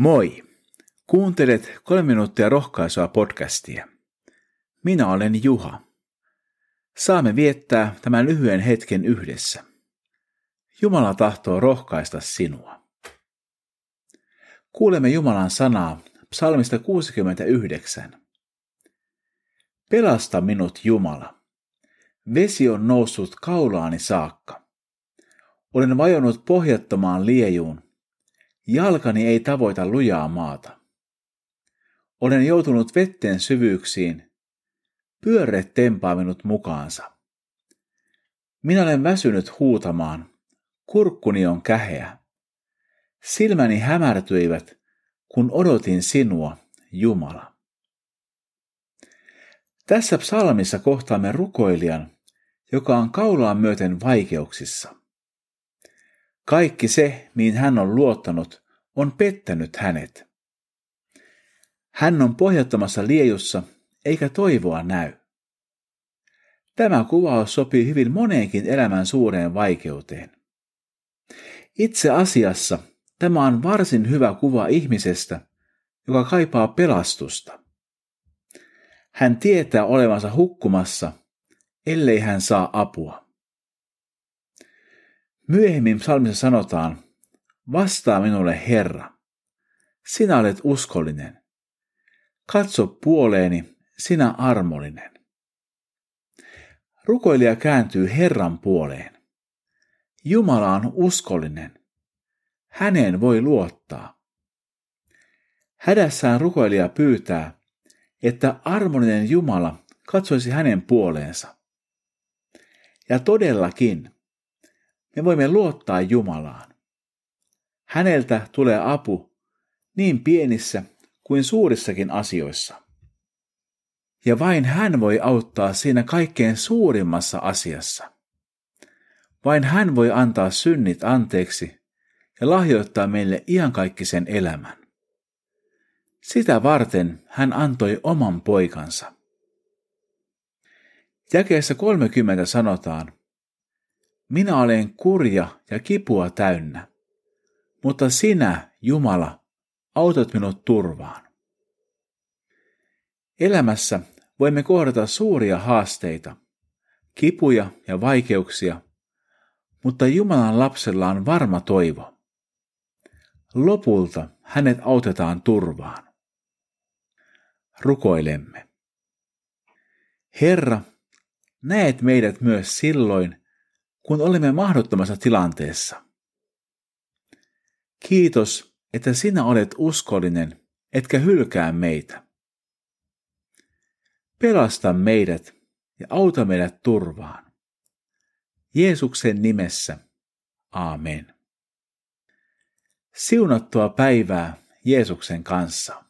Moi! Kuuntelet kolme minuuttia rohkaisua podcastia. Minä olen Juha. Saamme viettää tämän lyhyen hetken yhdessä. Jumala tahtoo rohkaista sinua. Kuulemme Jumalan sanaa psalmista 69. Pelasta minut Jumala. Vesi on noussut kaulaani saakka. Olen vajonnut pohjattomaan liejuun Jalkani ei tavoita lujaa maata. Olen joutunut vetteen syvyyksiin. Pyörre tempaa minut mukaansa. Minä olen väsynyt huutamaan. Kurkkuni on käheä. Silmäni hämärtyivät, kun odotin sinua, Jumala. Tässä psalmissa kohtaamme rukoilijan, joka on kaulaan myöten vaikeuksissa. Kaikki se, mihin hän on luottanut, on pettänyt hänet. Hän on pohjattomassa liejussa, eikä toivoa näy. Tämä kuvaus sopii hyvin moneenkin elämän suureen vaikeuteen. Itse asiassa tämä on varsin hyvä kuva ihmisestä, joka kaipaa pelastusta. Hän tietää olevansa hukkumassa, ellei hän saa apua. Myöhemmin psalmissa sanotaan, vastaa minulle Herra, sinä olet uskollinen. Katso puoleeni, sinä armollinen. Rukoilija kääntyy Herran puoleen. Jumala on uskollinen. Häneen voi luottaa. Hädässään rukoilija pyytää, että armollinen Jumala katsoisi hänen puoleensa. Ja todellakin, me voimme luottaa Jumalaan. Häneltä tulee apu niin pienissä kuin suurissakin asioissa. Ja vain hän voi auttaa siinä kaikkein suurimmassa asiassa. Vain hän voi antaa synnit anteeksi ja lahjoittaa meille iankaikkisen elämän. Sitä varten hän antoi oman poikansa. Jakeessa 30 sanotaan, minä olen kurja ja kipua täynnä, mutta sinä, Jumala, autat minut turvaan. Elämässä voimme kohdata suuria haasteita, kipuja ja vaikeuksia, mutta Jumalan lapsella on varma toivo. Lopulta hänet autetaan turvaan. Rukoilemme. Herra, näet meidät myös silloin, kun olemme mahdottomassa tilanteessa. Kiitos, että sinä olet uskollinen, etkä hylkää meitä. Pelasta meidät ja auta meidät turvaan. Jeesuksen nimessä. Aamen. Siunattua päivää Jeesuksen kanssa.